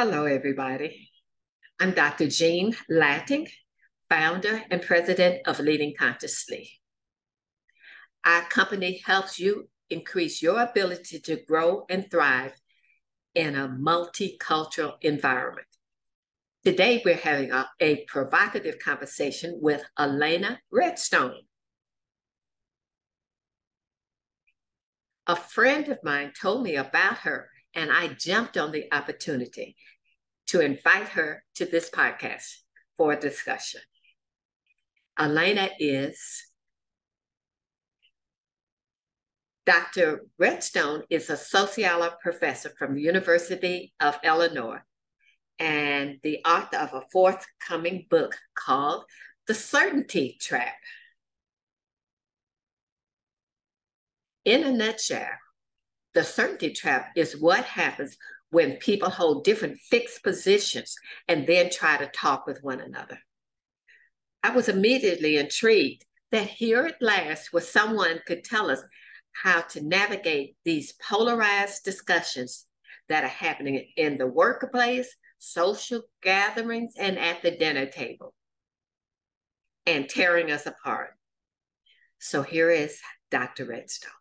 Hello, everybody. I'm Dr. Jean Latting, founder and president of Leading Consciously. Our company helps you increase your ability to grow and thrive in a multicultural environment. Today, we're having a, a provocative conversation with Ilana Redstone. A friend of mine told me about her, and I jumped on the opportunity to invite her to this podcast for a discussion. Ilana is Dr. Redstone is a sociology professor from the University of Illinois and the author of a forthcoming book called The Certainty Trap. In a nutshell, the certainty trap is what happens when people hold different fixed positions and then try to talk with one another. I was immediately intrigued that here at last was someone could tell us how to navigate these polarized discussions that are happening in the workplace, social gatherings, and at the dinner table, and tearing us apart. So here is Dr. Redstone.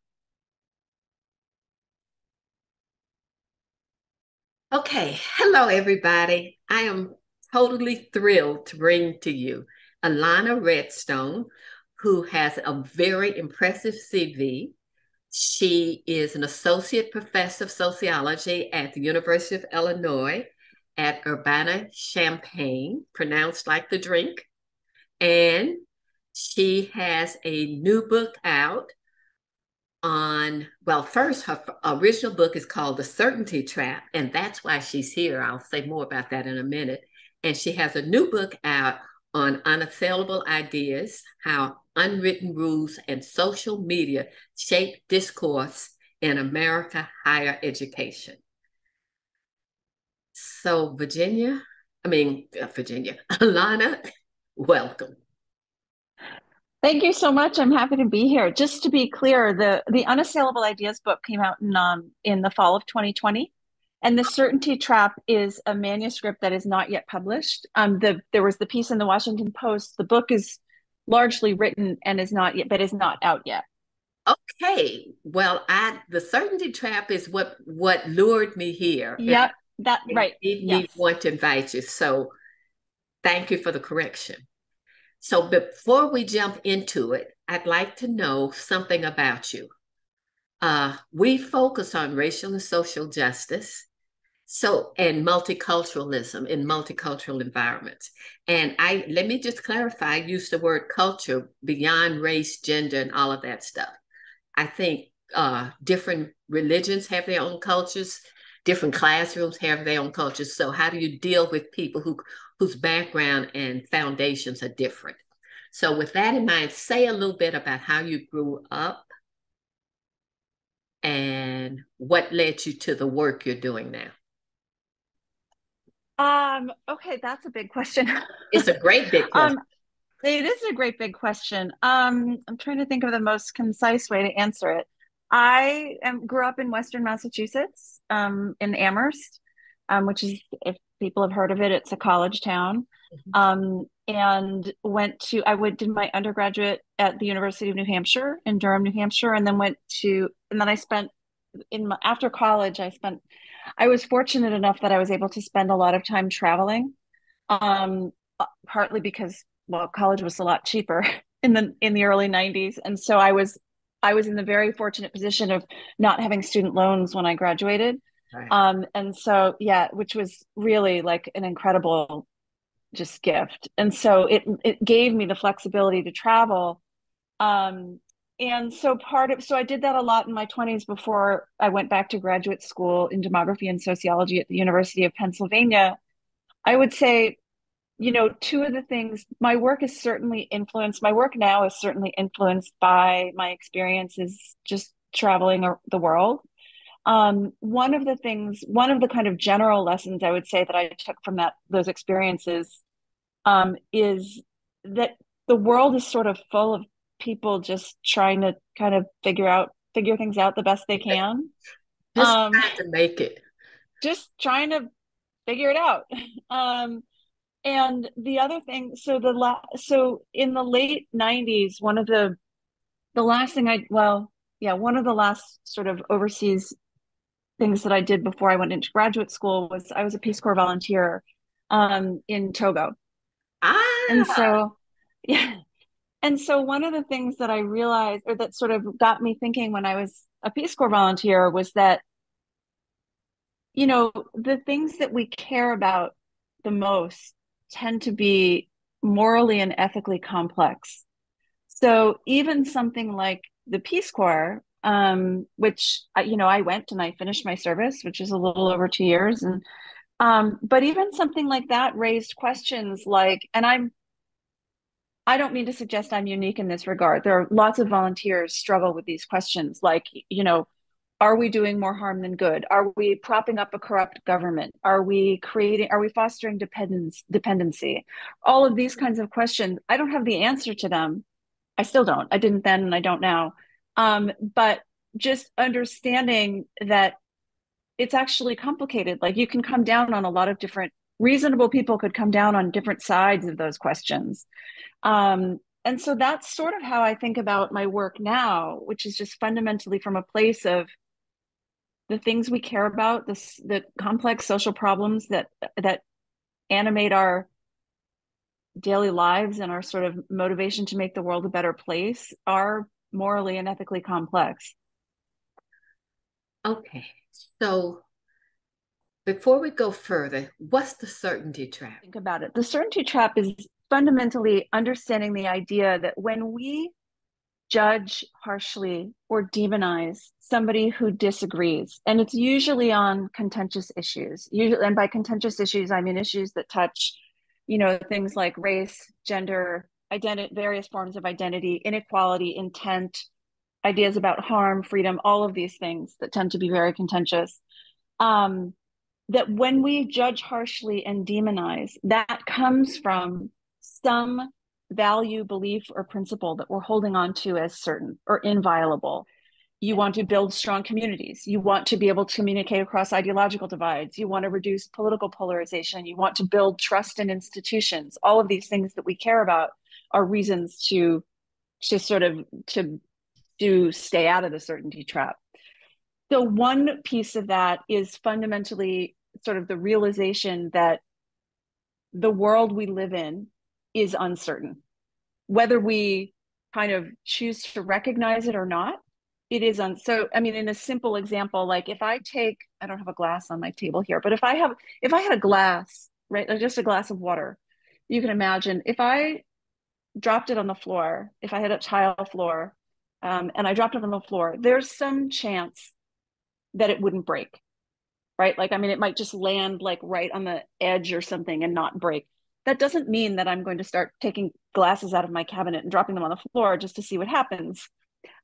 Okay, hello everybody. I am totally thrilled to bring to you Ilana Redstone, who has a very impressive CV. She is an associate professor of sociology at the University of Illinois at Urbana Champaign, pronounced like the drink. And she has a new book out on, well, first, her original book is called The Certainty Trap, and that's why she's here. I'll say more about that in a minute. And she has a new book out on unassailable ideas, how unwritten rules and social media shape discourse in America higher education. So, Virginia, I mean, uh, Virginia, Ilana, welcome. Thank you so much. I'm happy to be here. Just to be clear, the the Unassailable Ideas book came out in um, in the fall of 2020, and the Certainty Trap is a manuscript that is not yet published. Um, the there was the piece in the Washington Post. The book is largely written and is not yet, but is not out yet. Okay. Well, I the Certainty Trap is what what lured me here. Yep. That right. Made yes. me want to invite you. So, thank you for the correction. So before we jump into it, I'd like to know something about you. Uh, we focus on racial and social justice, so and multiculturalism in multicultural environments. And I let me just clarify, use the word culture beyond race, gender, and all of that stuff. I think uh, different religions have their own cultures, different classrooms have their own cultures. So how do you deal with people who whose background and foundations are different. So, with that in mind, say a little bit about how you grew up and what led you to the work you're doing now. Um, okay, that's a big question. it's a great big um, question. Um, it is a great big question. Um, I'm trying to think of the most concise way to answer it. I am, grew up in Western Massachusetts, um, in Amherst, um, which is, if people have heard of it. It's a college town. Mm-hmm. Um, and went to I went did my undergraduate at the University of New Hampshire in Durham, New Hampshire, and then went to and then I spent in my, after college I spent I was fortunate enough that I was able to spend a lot of time traveling, um, partly because well college was a lot cheaper in the in the early '90s, and so I was I was in the very fortunate position of not having student loans when I graduated. Right. Um, and so, yeah, which was really like an incredible just gift. And so it, it gave me the flexibility to travel. Um, and so part of, so I did that a lot in my 20s before I went back to graduate school in demography and sociology at the University of Pennsylvania. I would say, you know, two of the things my work is certainly influenced, my work now is certainly influenced by my experiences just traveling the world um, one of the things, one of the kind of general lessons I would say that I took from that those experiences um, is that the world is sort of full of people just trying to kind of figure out figure things out the best they can. Just um, trying to make it. Just trying to figure it out. Um, and the other thing, so the la- so in the late '90s, one of the the last thing I well, yeah, one of the last sort of overseas things that I did before I went into graduate school was I was a Peace Corps volunteer um, in Togo. Ah. And so, yeah. And so one of the things that I realized or that sort of got me thinking when I was a Peace Corps volunteer was that, you know, the things that we care about the most tend to be morally and ethically complex. So even something like the Peace Corps, um, which you know I went and I finished my service, which is a little over two years, and um, but even something like that raised questions like, and I'm I don't mean to suggest I'm unique in this regard. There are lots of volunteers struggle with these questions, like you know, are we doing more harm than good? Are we propping up a corrupt government? Are we creating? Are we fostering dependence dependency? All of these kinds of questions. I don't have the answer to them. I still don't. I didn't then, and I don't now. Um, but just understanding that it's actually complicated. Like you can come down on a lot of different reasonable people could come down on different sides of those questions. Um, and so that's sort of how I think about my work now, which is just fundamentally from a place of the things we care about, the the complex social problems that that animate our daily lives and our sort of motivation to make the world a better place are morally and ethically complex. Okay. So before we go further, what's the certainty trap? Think about it. The certainty trap is fundamentally understanding the idea that when we judge harshly or demonize somebody who disagrees, and it's usually on contentious issues. Usually, and by contentious issues, I mean issues that touch, you know, things like race, gender, identity, various forms of identity, inequality, intent, ideas about harm, freedom, all of these things that tend to be very contentious. Um, that when we judge harshly and demonize, that comes from some value, belief, or principle that we're holding on to as certain or inviolable. You want to build strong communities. You want to be able to communicate across ideological divides. You want to reduce political polarization. You want to build trust in institutions. All of these things that we care about are reasons to to sort of to to stay out of the certainty trap. So one piece of that is fundamentally sort of the realization that the world we live in is uncertain. Whether we kind of choose to recognize it or not, it is un so I mean in a simple example, like if I take I don't have a glass on my table here, but if I have if I had a glass, right, like just a glass of water, you can imagine if I dropped it on the floor, if I had a tile floor, um, and I dropped it on the floor, there's some chance that it wouldn't break, right? Like, I mean, it might just land like right on the edge or something and not break. That doesn't mean that I'm going to start taking glasses out of my cabinet and dropping them on the floor just to see what happens.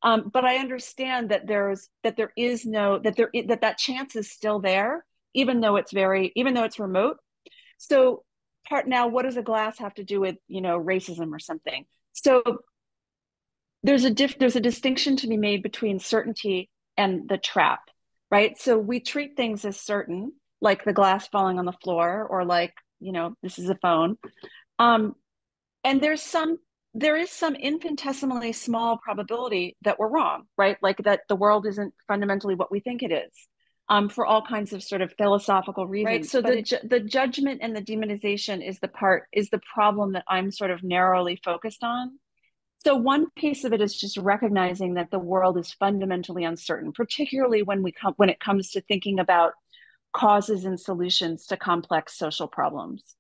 Um, but I understand that there's that there is no that there that that chance is still there, even though it's very even though it's remote. So part now, what does a glass have to do with you know racism or something? So there's a diff there's a distinction to be made between certainty and the trap right so we treat things as certain like the glass falling on the floor or like you know this is a phone. Um, and there's some there is some infinitesimally small probability that we're wrong right? Like that the world isn't fundamentally what we think it is um, for all kinds of sort of philosophical reasons right so the, ju- the judgment and the demonization is the part is the problem that i'm sort of narrowly focused on. So one piece of it is just recognizing that the world is fundamentally uncertain, particularly when we come when it comes to thinking about causes and solutions to complex social problems.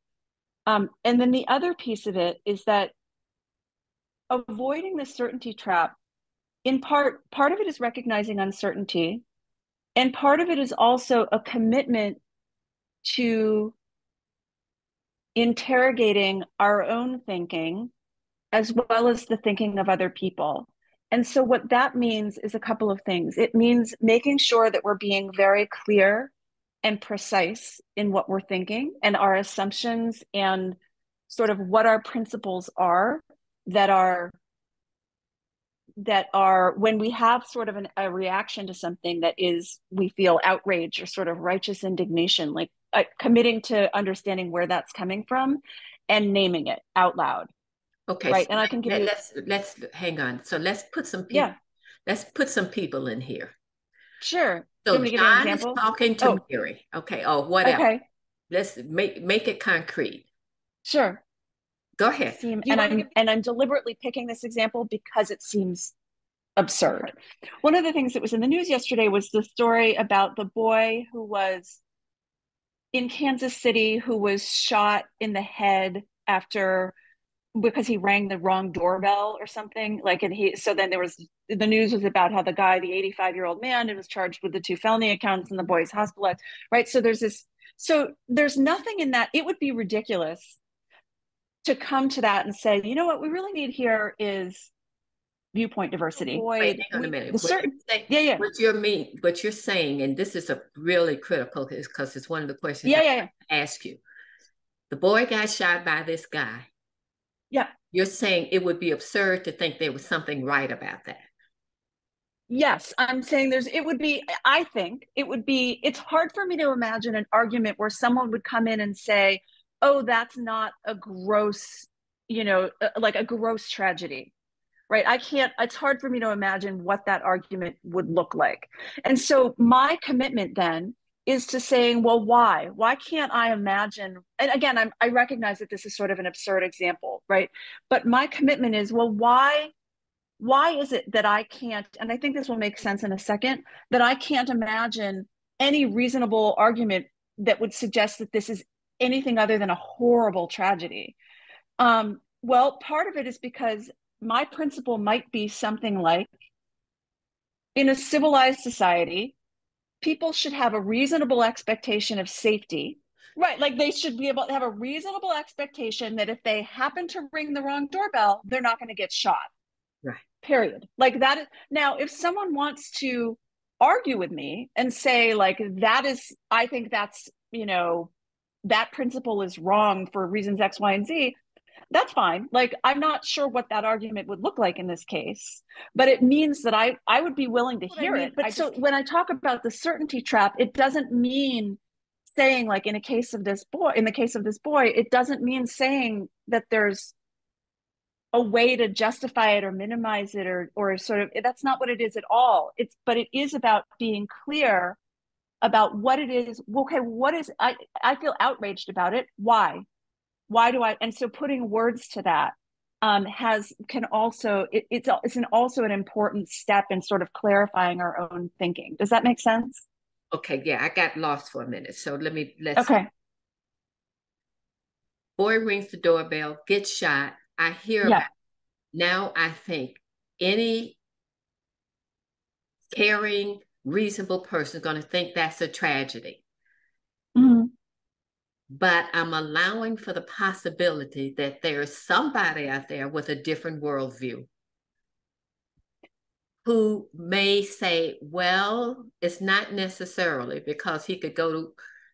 Um, and then the other piece of it is that avoiding the certainty trap, in part, part of it is recognizing uncertainty, and part of it is also a commitment to interrogating our own thinking as well as the thinking of other people. And so, what that means is a couple of things. It means making sure that we're being very clear and precise in what we're thinking and our assumptions and sort of what our principles are that are that are when we have sort of an, a reaction to something that is we feel outrage or sort of righteous indignation like uh, committing to understanding where that's coming from and naming it out loud. Okay. Right. so And I can give let- you, let's let's hang on. So let's put some people. yeah, Let's put some people in here. sure. Do So you want me to give you an John is talking to Oh. Mary. Okay. Oh, whatever. Okay, Let's make make it concrete. sure. Go ahead. Seem, and I'm give- and I'm deliberately picking this example because it seems absurd. One of the things that was in the news yesterday was the story about the boy who was in Kansas City who was shot in the head after because he rang the wrong doorbell or something like and he so then there was the news was about how the guy the 85 year old man it was charged with the two felony accounts and the boy's hospitalized right so there's this so there's nothing in that it would be ridiculous to come to that and say you know what we really need here is viewpoint diversity Wait, Boy, hang on a minute. the What certain you say- yeah yeah What you're mean, what you're saying, and this is a really critical, because it's one of the questions yeah I yeah yeah ask you. The boy got shot by this guy. Yeah. You're saying it would be absurd to think there was something right about that. Yes, I'm saying there's, it would be, I think it would be, it's hard for me to imagine an argument where someone would come in and say, oh, that's not a gross, you know, uh, like a gross tragedy, right? I can't, it's hard for me to imagine what that argument would look like. And so my commitment then is to saying, well, why? Why can't I imagine? And again, I'm, I recognize that this is sort of an absurd example, right? But my commitment is, well, why? why is it that I can't, and I think this will make sense in a second, that I can't imagine any reasonable argument that would suggest that this is anything other than a horrible tragedy? Um, well, part of it is because my principle might be something like in a civilized society, people should have a reasonable expectation of safety. Right, like they should be able to have a reasonable expectation that if they happen to ring the wrong doorbell, they're not going to get shot Right. period like that is now if someone wants to argue with me and say like that is i think that's you know that principle is wrong for reasons x y and z that's fine. Like i'm not sure what that argument would look like in this case but it means that i i would be willing to What I hear mean, it. But I so just- when i talk about the certainty trap it doesn't mean saying like in a case of this boy in the case of this boy it doesn't mean saying that there's a way to justify it or minimize it or or sort of that's not what it is at all. It's but it is about being clear about what it is. Okay what is i i feel outraged about it. Why why do i and so putting words to that um has can also it, it's it's an also an important step in sort of clarifying our own thinking does that make sense Okay, yeah, I got lost for a minute. So let me let's okay boy rings the doorbell, gets shot. I hear Yeah. about. Now I think any caring, reasonable person is going to think that's a tragedy. But I'm allowing for the possibility that there is somebody out there with a different worldview who may say, well, it's not necessarily because he could go to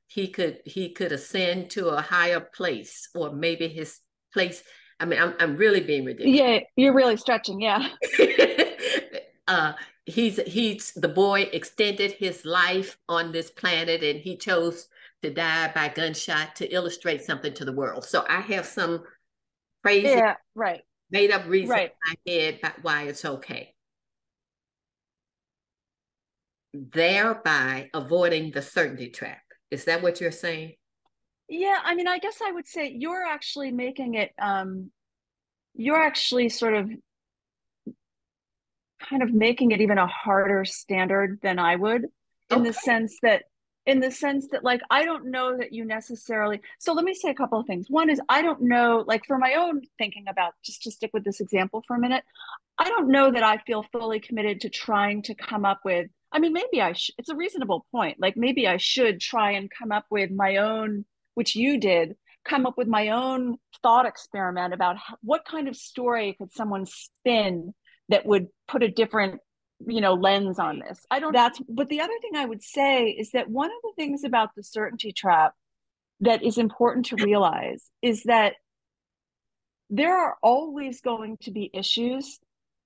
he could he could ascend to a higher place or maybe his place i mean i'm, I'm really being ridiculous. Yeah you're really stretching yeah. Uh he's he's the boy extended his life on this planet and he chose to die by gunshot to illustrate something to the world. So i have some crazy yeah right. made up reason Right. in my head why it's okay. Thereby avoiding the certainty trap. Is that what you're saying? Yeah, I mean, I guess I would say you're actually making it, um, you're actually sort of kind of making it even a harder standard than I would in the sense that, in the sense that, like, I don't know that you necessarily. So let me say a couple of things. One is, I don't know, like, for my own thinking about, just to stick with this example for a minute, I don't know that I feel fully committed to trying to come up with. I mean, maybe I should, it's a reasonable point. Like, maybe I should try and come up with my own which you did, come up with my own thought experiment about how, what kind of story could someone spin that would put a different you know lens on this. I don't that's but the other thing i would say is that one of the things about the certainty trap that is important to realize is that there are always going to be issues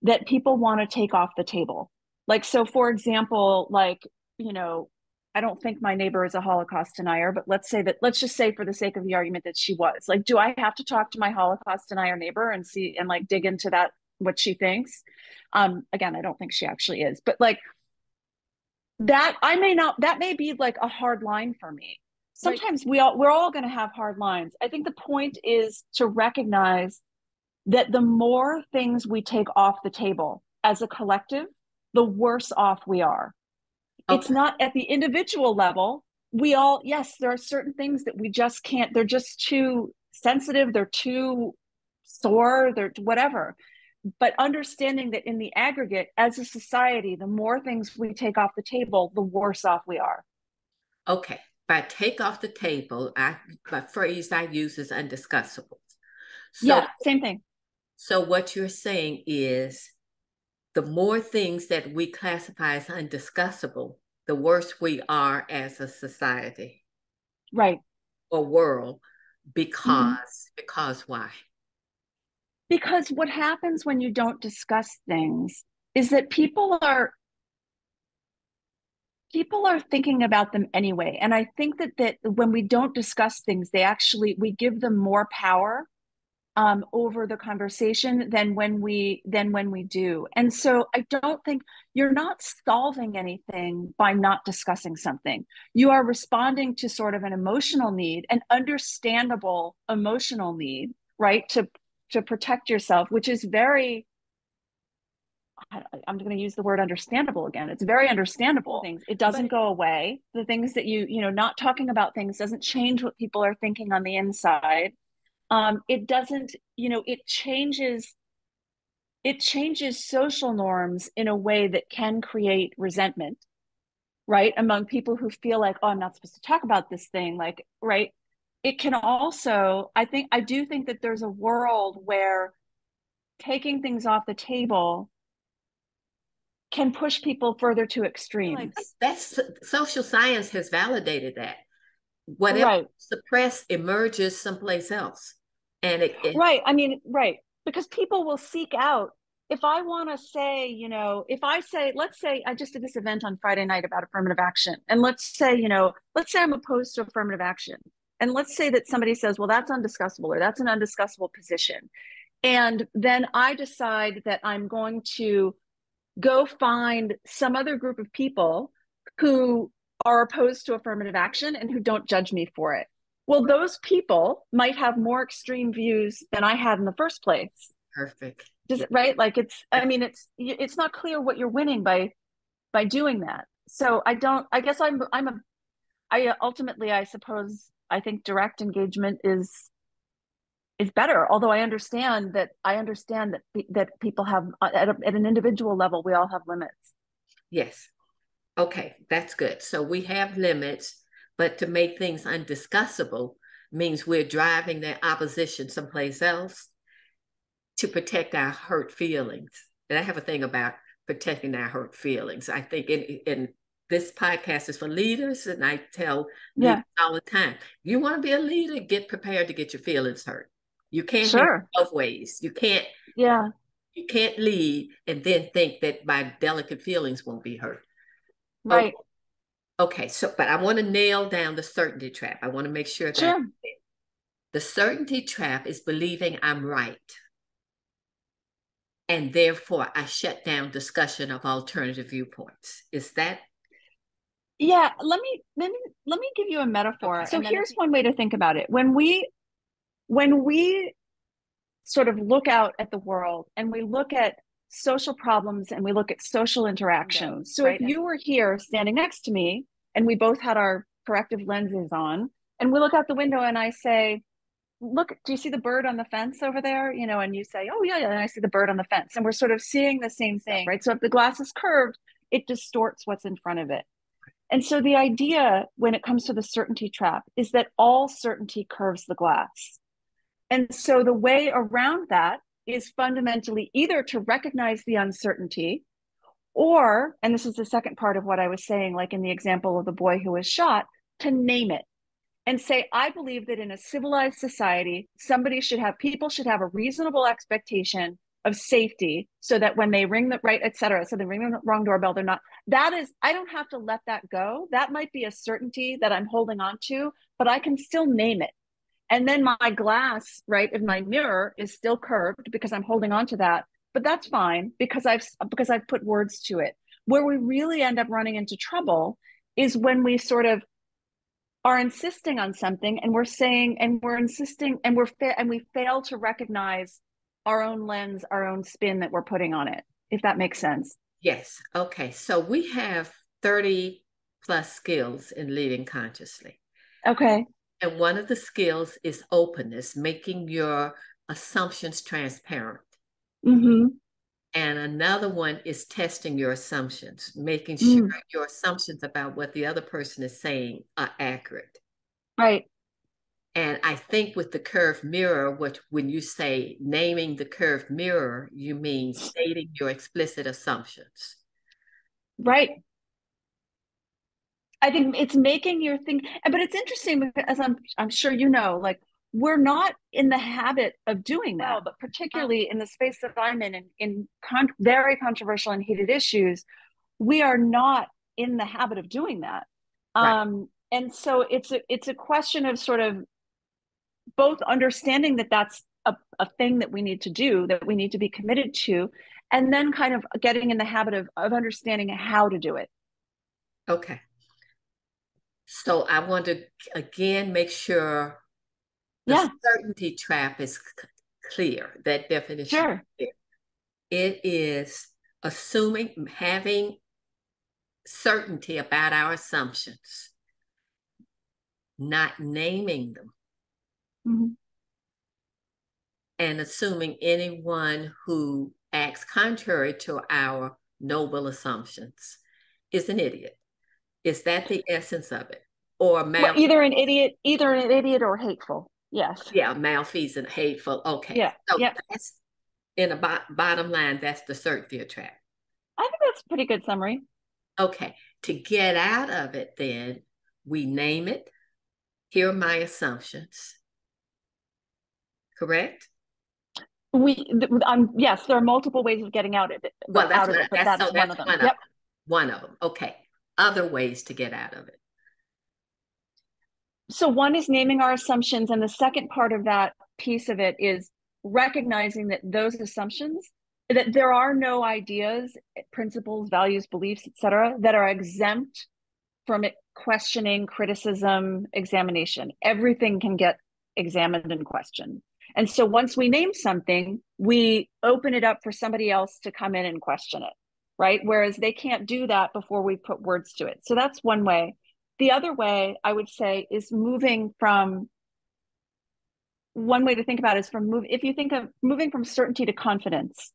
that people want to take off the table. Like so for example like you know I don't think my neighbor is a Holocaust denier, but let's say that let's just say for the sake of the argument that she was. Like, do I have to talk to my Holocaust denier neighbor and see and like dig into that what she thinks? Um, again, I don't think she actually is, but like that I may not that may be like a hard line for me. Sometimes we all we're all going to have hard lines. I think the point is to recognize that the more things we take off the table as a collective, the worse off we are. Okay. It's not at the individual level. We all, yes, there are certain things that we just can't, they're just too sensitive, they're too sore, they're whatever. But understanding that in the aggregate, as a society, the more things we take off the table, the worse off we are. Okay. By take off the table, I the phrase I use is undiscussable. So, yeah, same thing. So what you're saying is the more things that we classify as undiscussable, the worse we are as a society. Right. Or world. Because mm-hmm. because why? Because what happens when you don't discuss things is that people are people are thinking about them anyway. And i think that that when we don't discuss things they actually we give them more power um, over the conversation than when we than when we do. And so i don't think you're not solving anything by not discussing something. You are responding to sort of an emotional need an understandable emotional need right to to protect yourself which is very I'm going to use the word understandable again. It's very understandable things. It doesn't go away. The things that you, you know, not talking about things doesn't change what people are thinking on the inside um, it doesn't you know it changes it changes social norms in a way that can create resentment right among people who feel like oh i'm not supposed to talk about this thing like right it can also i think i do think that there's a world where taking things off the table can push people further to extremes like that's social science has validated that. Whatever right. suppressed emerges someplace else and it, it, right i mean right because people will seek out if i want to say you know if i say let's say i just did this event on friday night about affirmative action and let's say you know let's say i'm opposed to affirmative action and let's say that somebody says well that's undiscussable or that's an undiscussable position and then i decide that i'm going to go find some other group of people who are opposed to affirmative action and who don't judge me for it well, those people might have more extreme views than I had in the first place. Perfect. Does it right? Like it's I mean it's it's not clear what you're winning by by doing that. So I don't I guess I'm I'm a I ultimately I suppose I think direct engagement is is better although i understand that i understand that that people have uh, at, a, at an individual level we all have limits yes okay that's good so we have limits but to make things undiscussable means we're driving that opposition someplace else to protect our hurt feelings. And I have a thing about protecting our hurt feelings. I think in, in this podcast is for leaders, and I tell yeah. all the time, you want to be a leader, get prepared to get your feelings hurt. You can't sure. both ways. You can't. Yeah. You can't lead and then think that my delicate feelings won't be hurt. Oh, right. Okay. Okay, so but I want to nail down the certainty trap. I want to make sure that sure. the certainty trap is believing I'm right. And therefore I shut down discussion of alternative viewpoints. Is that yeah, let me let me let me give you a metaphor. Okay. So here's one way to think about it. When we when we sort of look out at the world and we look at social problems and we look at social interactions. So right. if you were here standing next to me and we both had our corrective lenses on and we look out the window and I say, look, do you see the bird on the fence over there? You know, and you say, oh yeah, yeah, and I see the bird on the fence. And we're sort of seeing the same thing, right? So if the glass is curved, it distorts what's in front of it. And so the idea when it comes to the certainty trap is that all certainty curves the glass. And so the way around that is fundamentally either to recognize the uncertainty or, and this is the second part of what I was saying, like in the example of the boy who was shot, to name it and say, I believe that in a civilized society, somebody should have, people should have a reasonable expectation of safety so that when they ring the right et cetera so they ring the wrong doorbell they're not that is i don't have to let that go. That might be a certainty that i'm holding on to but i can still name it. And then my glass right in my mirror is still curved because i'm holding on to that but that's fine because i've because i've put words to it. Where we really end up running into trouble is when we sort of are insisting on something and we're saying and we're insisting and we're fa- and we fail to recognize our own lens our own spin that we're putting on it if that makes sense yes okay so we have 30 plus skills in leading consciously okay and one of the skills is openness making your assumptions transparent mm-hmm. And another one is testing your assumptions, making sure mm. your assumptions about what the other person is saying are accurate. Right. And I think with the curved mirror, which when you say naming the curved mirror, you mean stating your explicit assumptions. Right. I think it's making your thing, but it's interesting as I'm I'm sure you know, like we're not in the habit of doing that, but particularly in the space that I'm in, in, in con- very controversial and heated issues, we are not in the habit of doing that. Right. Um, and so it's a it's a question of sort of both understanding that that's a, a thing that we need to do, that we need to be committed to, and then kind of getting in the habit of of understanding how to do it. Okay. So I want to again make sure the yeah. certainty trap is clear. That definition. Sure. It is assuming having certainty about our assumptions, not naming them, mm-hmm. and assuming anyone who acts contrary to our noble assumptions is an idiot. Is that the essence of it? Or mal- well, either an idiot, either an idiot or hateful. Yes. Yeah, malfeasant, hateful. Okay. Yeah. So yep. that's in a bo- bottom line, that's the certainty trap. I think that's a pretty good summary. Okay. To get out of it, then we name it. Here are my assumptions. Correct? We um yes, there are multiple ways of getting out of it. Well, that's, of it, that's, that's, so one of them. One, yep. of one of them. Okay. Other ways to get out of it so one is naming our assumptions and the second part of that piece of it is recognizing that those assumptions that there are no ideas principles values beliefs etc that are exempt from questioning criticism examination everything can get examined and questioned and so once we name something we open it up for somebody else to come in and question it right whereas they can't do that before we put words to it so that's one way the other way I would say is moving from one way to think about is from move if you think of moving from certainty to confidence.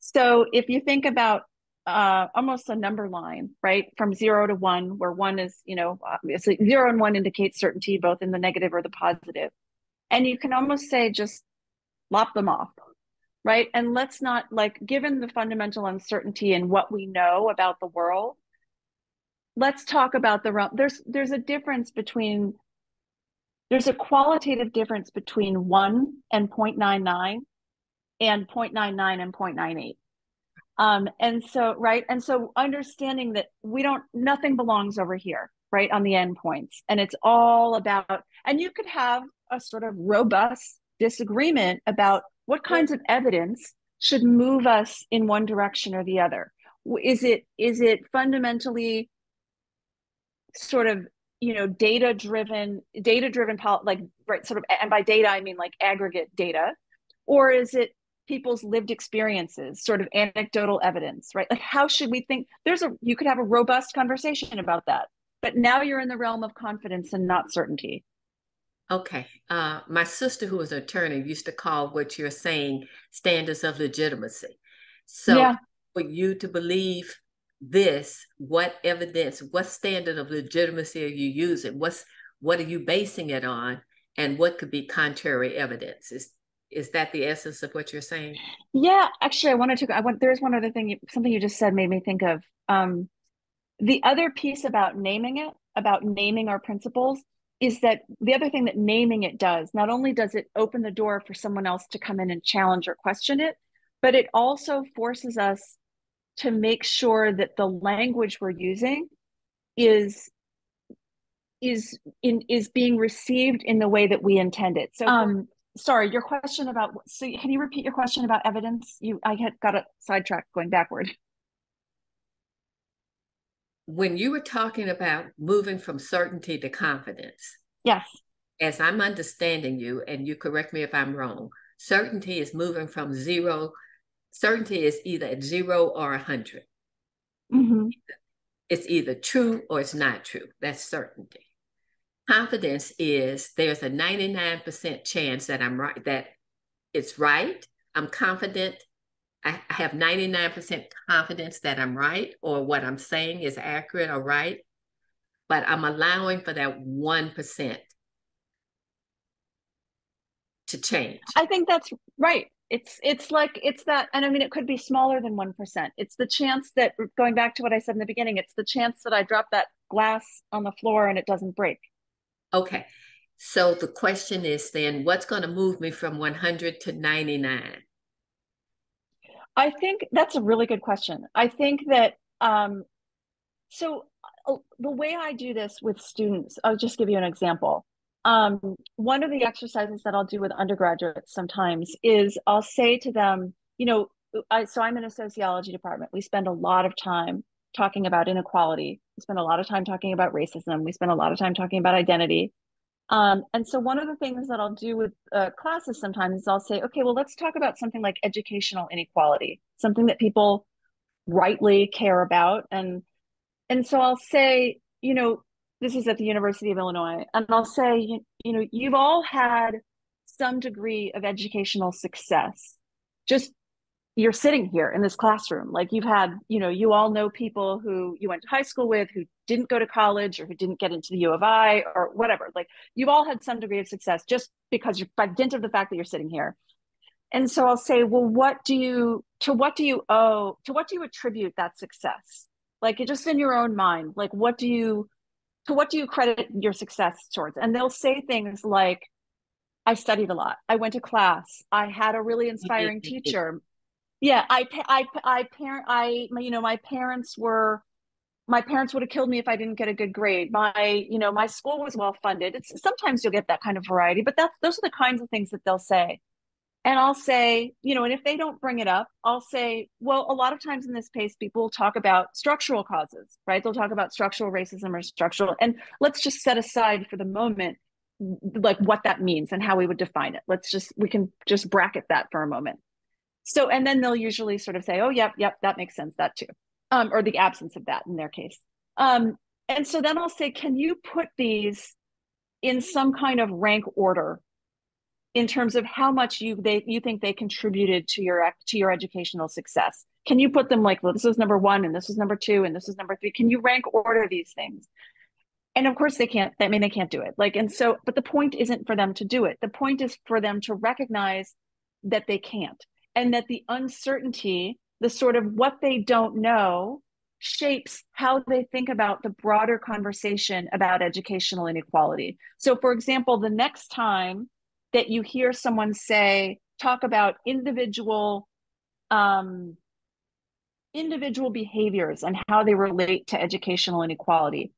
So if you think about uh, almost a number line, right, from zero to one, where one is, you know, obviously zero and one indicates certainty both in the negative or the positive. And you can almost say just lop them off, right? And let's not like, given the fundamental uncertainty in what we know about the world, let's talk about the realm. There's there's a difference between there's a qualitative difference between 1 and 0.99 and 0.99 and 0.98 um, and so right and so understanding that we don't nothing belongs over here right on the endpoints and it's all about and you could have a sort of robust disagreement about what kinds of evidence should move us in one direction or the other. Is it is it fundamentally sort of you know data driven data driven like right sort of and by data i mean like aggregate data? Or is it people's lived experiences sort of anecdotal evidence right? Like how should we think there's a you could have a robust conversation about that but now you're in the realm of confidence and not certainty okay uh, my sister who was an attorney used to call what you're saying standards of legitimacy so yeah. for you to believe this, what evidence, what standard of legitimacy are you using? What's what are you basing it on? And what could be contrary evidence? Is is that the essence of what you're saying? Yeah, actually, I wanted to. I want. There's one other thing. Something you just said made me think of. Um, the other piece about naming it, about naming our principles, is that the other thing that naming it does. Not only does it open the door for someone else to come in and challenge or question it, but it also forces us to make sure that the language we're using is is in is being received in the way that we intend it so um sorry your question about so can you repeat your question about evidence you i had got a sidetracked going backward when you were talking about moving from certainty to confidence yes. as i'm understanding you and you correct me if i'm wrong certainty is moving from zero certainty is either at zero or a 100 mm-hmm. it's either true or it's not true. That's certainty. Confidence is there's a 99% chance that i'm right that it's right i'm confident i have 99% confidence that i'm right or what i'm saying is accurate or right but i'm allowing for that 1% to change. I think that's right. It's it's like it's that and i mean it could be smaller than 1% it's the chance that going back to what i said in the beginning it's the chance that i drop that glass on the floor and it doesn't break. Okay. So the question is then what's going to move me from 100 to 99 i think that's a really good question i think that um so uh, the way i do this with students i'll just give you an example um, one of the exercises that I'll do with undergraduates sometimes is I'll say to them, you know, I, so I'm in a sociology department. We spend a lot of time talking about inequality. We spend a lot of time talking about racism. We spend a lot of time talking about identity. Um, and so one of the things that I'll do with uh, classes sometimes is I'll say, okay, well, let's talk about something like educational inequality, something that people rightly care about. And and so I'll say, you know, this is at the University of Illinois, and I'll say, you, you know, you've all had some degree of educational success. Just you're sitting here in this classroom, like you've had, you know, you all know people who you went to high school with who didn't go to college or who didn't get into the U of I or whatever. Like you've all had some degree of success just because you're by dint of the fact that you're sitting here. And so I'll say, well, what do you to what do you owe to what do you attribute that success? Like just in your own mind, like what do you to what do you credit your success towards? And they'll say things like, I studied a lot. I went to class. I had a really inspiring teacher. Yeah, I, I, I, parent, I, you know, my parents were, my parents would have killed me if I didn't get a good grade. My, you know, my school was well funded. It's sometimes you'll get that kind of variety, but that's those are the kinds of things that they'll say. And I'll say, you know, and if they don't bring it up, I'll say, well, a lot of times in this case, people talk about structural causes, right? They'll talk about structural racism or structural. And let's just set aside for the moment, like what that means and how we would define it. Let's just, we can just bracket that for a moment. So, and then they'll usually sort of say, oh, yep, yep, that makes sense, that too. Um, or the absence of that in their case. Um, and so then I'll say, can you put these in some kind of rank order in terms of how much you they you think they contributed to your to your educational success? Can you put them like well this was number one and this was number two and this is number three. Can you rank order these things? And of course they can't i mean they can't do it. Like and so but the point isn't for them to do it. The point is for them to recognize that they can't and that the uncertainty the sort of what they don't know shapes how they think about the broader conversation about educational inequality. So for example the next time that you hear someone say talk about individual um, individual behaviors and how they relate to educational inequality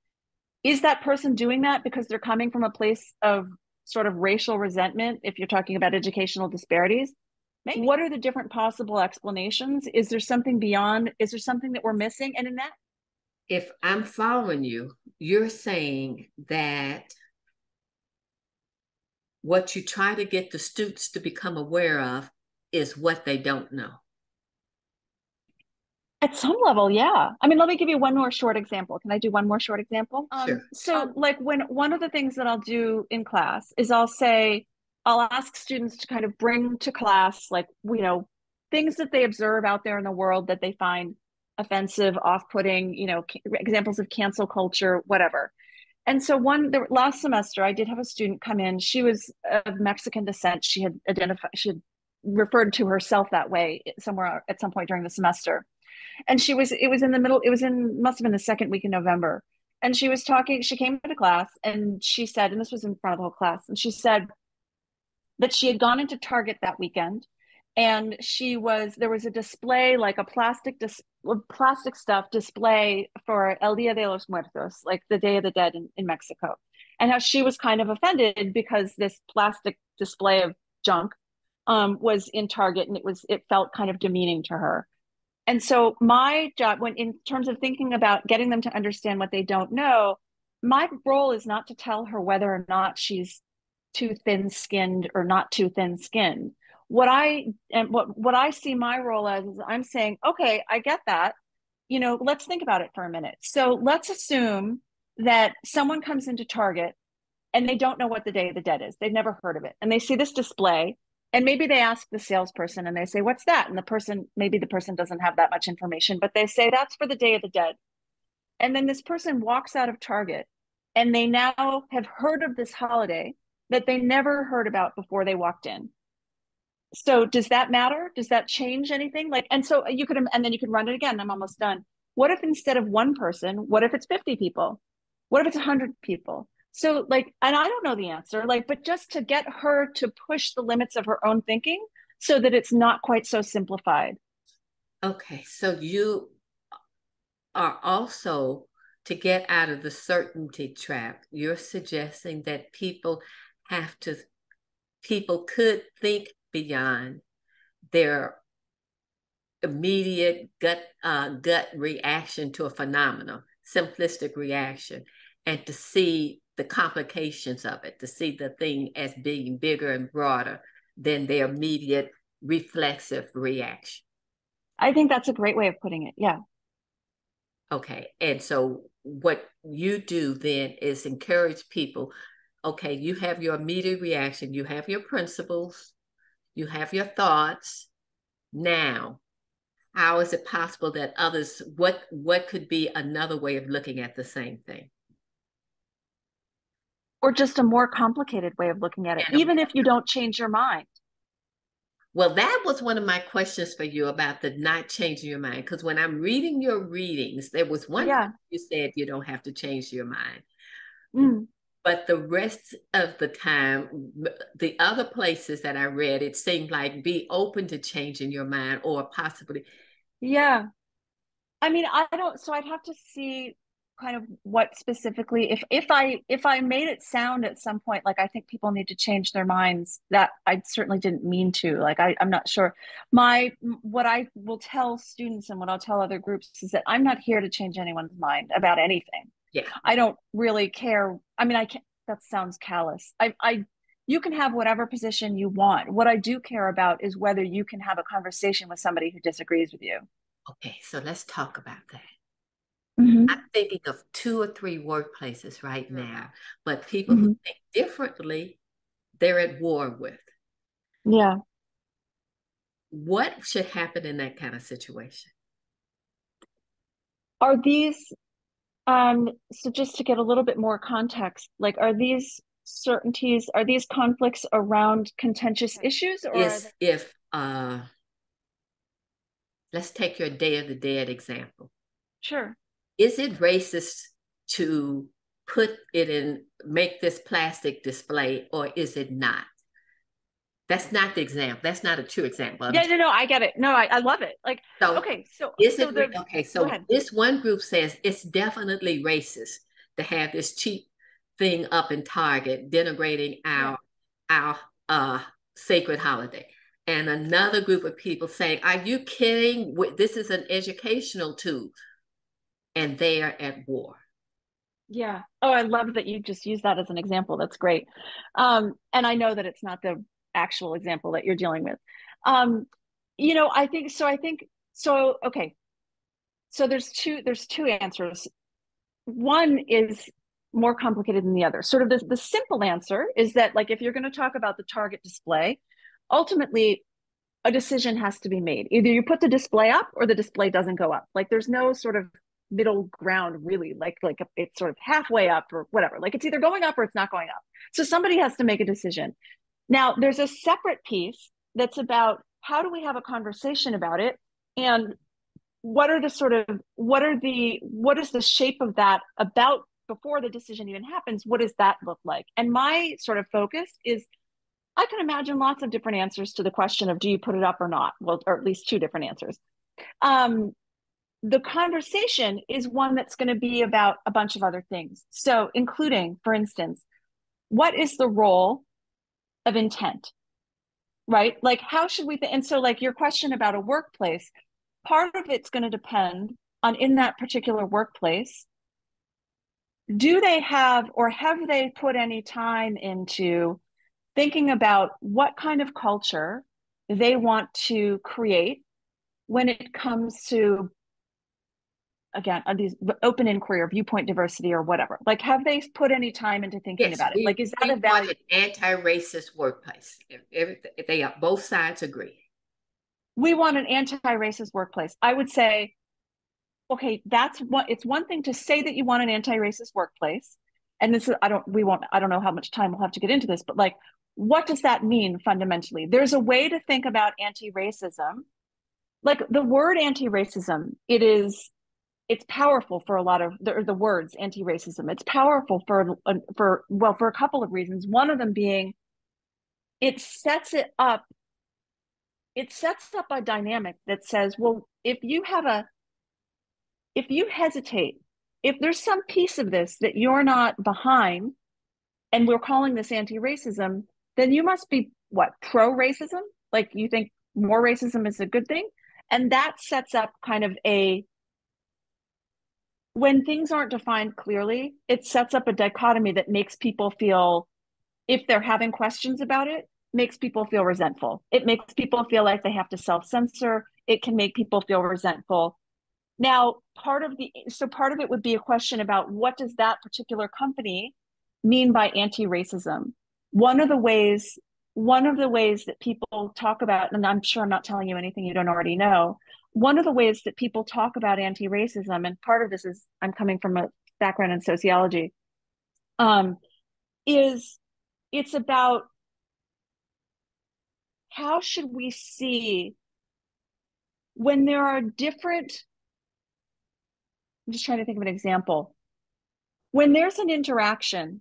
is that person doing that because they're coming from a place of sort of racial resentment if you're talking about educational disparities Maybe. what are the different possible explanations is there something beyond is there something that we're missing and in that if i'm following you you're saying that what you try to get the students to become aware of is what they don't know. At some level, yeah. I mean, let me give you one more short example. Can I do one more short example? Um, sure. So, um, like, when one of the things that I'll do in class is I'll say, I'll ask students to kind of bring to class, like, you know, things that they observe out there in the world that they find offensive, off putting, you know, examples of cancel culture, whatever. And so one the last semester i did have a student come in. She was of mexican descent. She had identified she had referred to herself that way somewhere at some point during the semester. And she was it was in the middle it was in must have been the second week in november. And she was talking she came into class and she said and this was in front of the whole class and she said that she had gone into target that weekend and she was there was a display like a plastic dis, plastic stuff display for El Dia de los Muertos, like the Day of the Dead in, in Mexico, and how she was kind of offended because this plastic display of junk um, was in Target and it was it felt kind of demeaning to her. And so my job, when in terms of thinking about getting them to understand what they don't know, my role is not to tell her whether or not she's too thin skinned or not too thin skinned what I and what what I see my role as is I'm saying, okay, I get that. You know, let's think about it for a minute. So let's assume that someone comes into Target and they don't know what the Day of the Dead is. They've never heard of it. And they see this display and maybe they ask the salesperson and they say, What's that? And the person, maybe the person doesn't have that much information, but they say, That's for the Day of the Dead. And then this person walks out of Target and they now have heard of this holiday that they never heard about before they walked in. So does that matter? Does that change anything? Like and so you could and then you can run it again. I'm almost done. What if instead of one person what if it's 50 people? What if it's 100 people? So like and i don't know the answer like but just to get her to push the limits of her own thinking so that it's not quite so simplified. Okay so you are also to get out of the certainty trap you're suggesting that people have to people could think beyond their immediate gut uh, gut reaction to a phenomenon, simplistic reaction, and to see the complications of it, to see the thing as being bigger and broader than their immediate reflexive reaction. I think that's a great way of putting it. Yeah. Okay. And so what you do then is encourage people okay, you have your immediate reaction, you have your principles, you have your thoughts. Now how is it possible that others what what could be another way of looking at the same thing? Or just a more complicated way of looking at it and even if you don't change your mind. Well that was one of my questions for you about the not changing your mind because when i'm reading your readings there was one yeah. you said you don't have to change your mind. Mm but the rest of the time the other places that i read it seemed like be open to changing your mind or possibly yeah. I mean i don't so i'd have to see kind of what specifically if if i if i made it sound at some point like i think people need to change their minds that i certainly didn't mean to like I, i'm not sure. My what i will tell students and what i'll tell other groups is that i'm not here to change anyone's mind about anything yeah. I don't really care. I mean i can't that sounds callous. I i you can have whatever position you want. What i do care about is whether you can have a conversation with somebody who disagrees with you. Okay so let's talk about that. Mm-hmm. i'm thinking of two or three workplaces right now but people mm-hmm. who think differently they're at war with. Yeah. What should happen in that kind of situation? Are these um, so just to get a little bit more context, like are these certainties, are these conflicts around contentious issues or yes, they- if uh let's take your Day of the Dead example. Sure. Is it racist to put it in make this plastic display or is it not? That's not the example. That's not a true example. Yeah, no, no, I get it. No, I, I love it. Like, so okay, so is so it okay? So this one group says it's definitely racist to have this cheap thing up in Target denigrating our yeah. our uh sacred holiday. And another group of people saying, Are you kidding? This is an educational tool. And they are at war. Yeah. Oh, I love that you just used that as an example. That's great. Um, and I know that it's not the actual example that you're dealing with. Um you know i think so i think so okay. So there's two there's two answers. One is more complicated than the other. Sort of the, the simple answer is that like if you're going to talk about the target display ultimately a decision has to be made. Either you put the display up or the display doesn't go up. Like there's no sort of middle ground really. Like like it's sort of halfway up or whatever. Like it's either going up or it's not going up. So somebody has to make a decision now, there's a separate piece that's about how do we have a conversation about it and what are the sort of what are the what is the shape of that about before the decision even happens what does that look like and my sort of focus is I can imagine lots of different answers to the question of do you put it up or not? Well, or at least two different answers. Um, the conversation is one that's going to be about a bunch of other things. So, including, for instance, what is the role of intent? Right? Like, how should we think? And so, like, your question about a workplace, part of it's going to depend on in that particular workplace do they have or have they put any time into thinking about what kind of culture they want to create when it comes to again these open inquiry or viewpoint diversity or whatever. Like have they put any time into thinking yes, about we, it like is that a value anti-racist workplace. If, if, if they are both sides agree. We want an anti-racist workplace. I would say okay that's what it's one thing to say that you want an anti-racist workplace and this is i don't we won't i don't know how much time we'll have to get into this but like what does that mean fundamentally? There's a way to think about anti-racism. Like the word anti-racism it is it's powerful for a lot of the, the words anti-racism. It's powerful for for well for a couple of reasons. One of them being it sets it up it sets up a dynamic that says well if you have a if you hesitate if there's some piece of this that you're not behind and we're calling this anti-racism then you must be what pro-racism? Like you think more racism is a good thing? And that sets up kind of a when things aren't defined clearly, it sets up a dichotomy that makes people feel, if they're having questions about it, makes people feel resentful. It makes people feel like they have to self censor. It can make people feel resentful. Now, part of the so part of it would be a question about what does that particular company mean by anti-racism? One of the ways one of the ways that people talk about, and I'm sure I'm not telling you anything you don't already know, one of the ways that people talk about anti-racism, and part of this is I'm coming from a background in sociology, um, is it's about how should we see when there are different i'm just trying to think of an example. When there's an interaction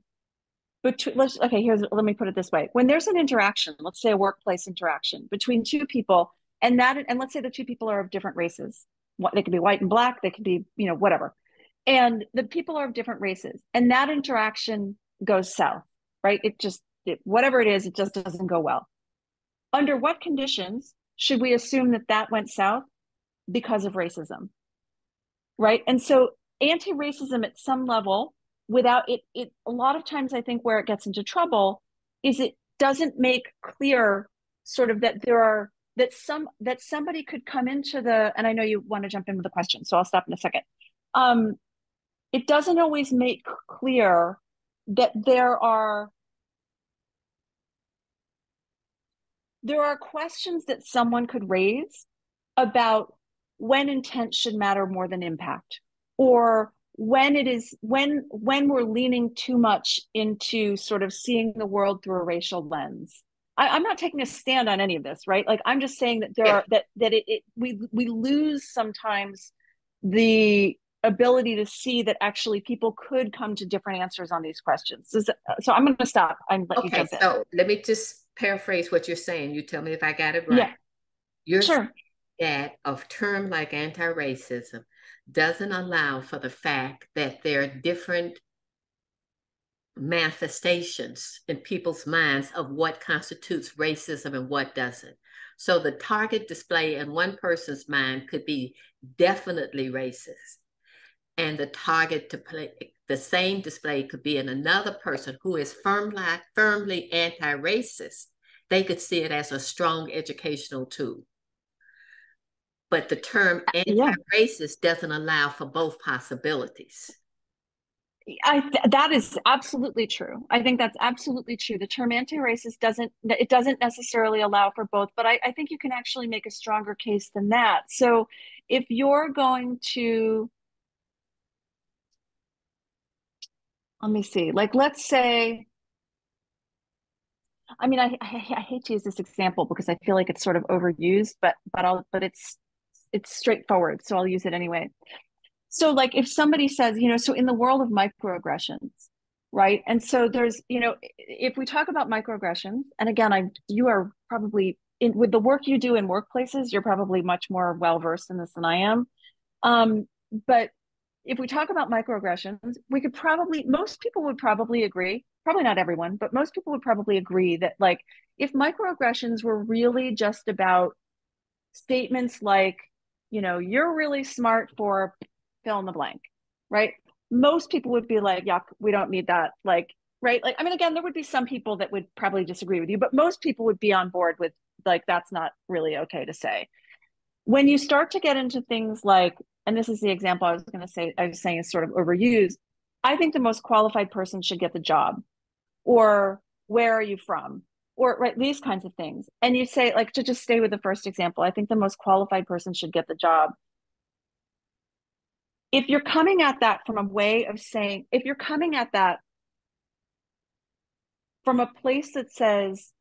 between let's okay here's let me put it this way. When there's an interaction let's say a workplace interaction between two people and that and let's say the two people are of different races. They could be white and black they could be you know whatever. And the people are of different races and that interaction goes south right? It just it, whatever it is it just doesn't go well. Under what conditions should we assume that that went south? Because of racism right? And so anti-racism at some level without it it a lot of times i think where it gets into trouble is it doesn't make clear sort of that there are that some that somebody could come into the and i know you want to jump in with a question so i'll stop in a second. Um it doesn't always make clear that there are there are questions that someone could raise about when intent should matter more than impact or when it is when when we're leaning too much into sort of seeing the world through a racial lens I, am not taking a stand on any of this, right? Like I'm just saying that there yeah. are that that it, it we we lose sometimes the ability to see that actually people could come to different answers on these questions. So, so I'm going to stop. I'm let okay. so let me just paraphrase what you're saying. You tell me if I got it right. Yeah. You're sure. that of term like anti-racism doesn't allow for the fact that there are different manifestations in people's minds of what constitutes racism and what doesn't. So the target display in one person's mind could be definitely racist. And the target to play the same display could be in another person who is firmly, firmly anti-racist. They could see it as a strong educational tool. But the term anti-racist yeah. doesn't allow for both possibilities. I that is absolutely true. I think that's absolutely true. The term anti-racist doesn't it doesn't necessarily allow for both, but I, I think you can actually make a stronger case than that. So if you're going to let me see, like let's say I mean, I, I, I hate to use this example because I feel like it's sort of overused, but but I'll but it's it's straightforward, so I'll use it anyway. So, like, if somebody says, you know, so in the world of microaggressions, right? And so there's you know if we talk about microaggressions and again i you are probably in with the work you do in workplaces you're probably much more well versed in this than i am. Um, but if we talk about microaggressions we could probably most people would probably agree probably not everyone but most people would probably agree that like if microaggressions were really just about statements like you know you're really smart for fill in the blank right most people would be like, yuck, we don't need that. Like, right? Like, I mean, again, there would be some people that would probably disagree with you, but most people would be on board with like, that's not really okay to say. When you start to get into things like, and this is the example I was going to say, I was saying is sort of overused. I think the most qualified person should get the job, or where are you from? Or right, these kinds of things. And you say, like, to just stay with the first example, I think the most qualified person should get the job if you're coming at that from a way of saying, if you're coming at that from a place that says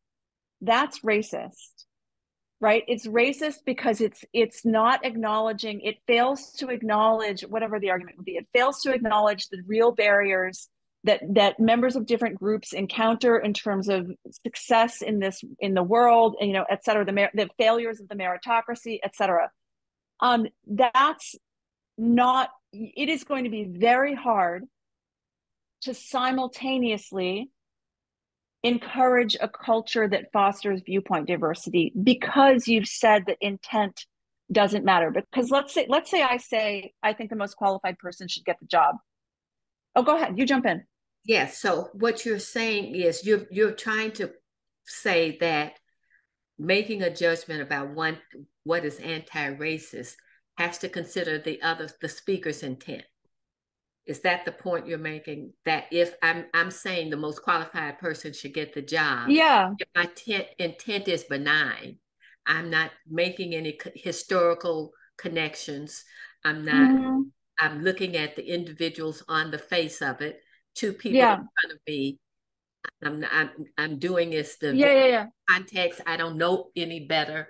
that's racist, right? It's racist because it's it's not acknowledging, it fails to acknowledge whatever the argument would be. It fails to acknowledge the real barriers that that members of different groups encounter in terms of success in this in the world, you know, et cetera, the, the failures of the meritocracy, et cetera. Um, that's not it is going to be very hard to simultaneously encourage a culture that fosters viewpoint diversity because you've said that intent doesn't matter. Because let's say let's say i say i think the most qualified person should get the job. Oh go ahead. You jump in. Yes so what you're saying is you're you're trying to say that making a judgment about one what is anti-racist has to consider the other the speaker's intent. Is that the point you're making? That if i'm i'm saying the most qualified person should get the job. Yeah. If my tent, intent is benign i'm not making any historical connections. I'm not mm-hmm. i'm looking at the individuals on the face of it two people yeah. in front of me. I'm i'm, I'm doing this the yeah, yeah, yeah. context. I don't know any better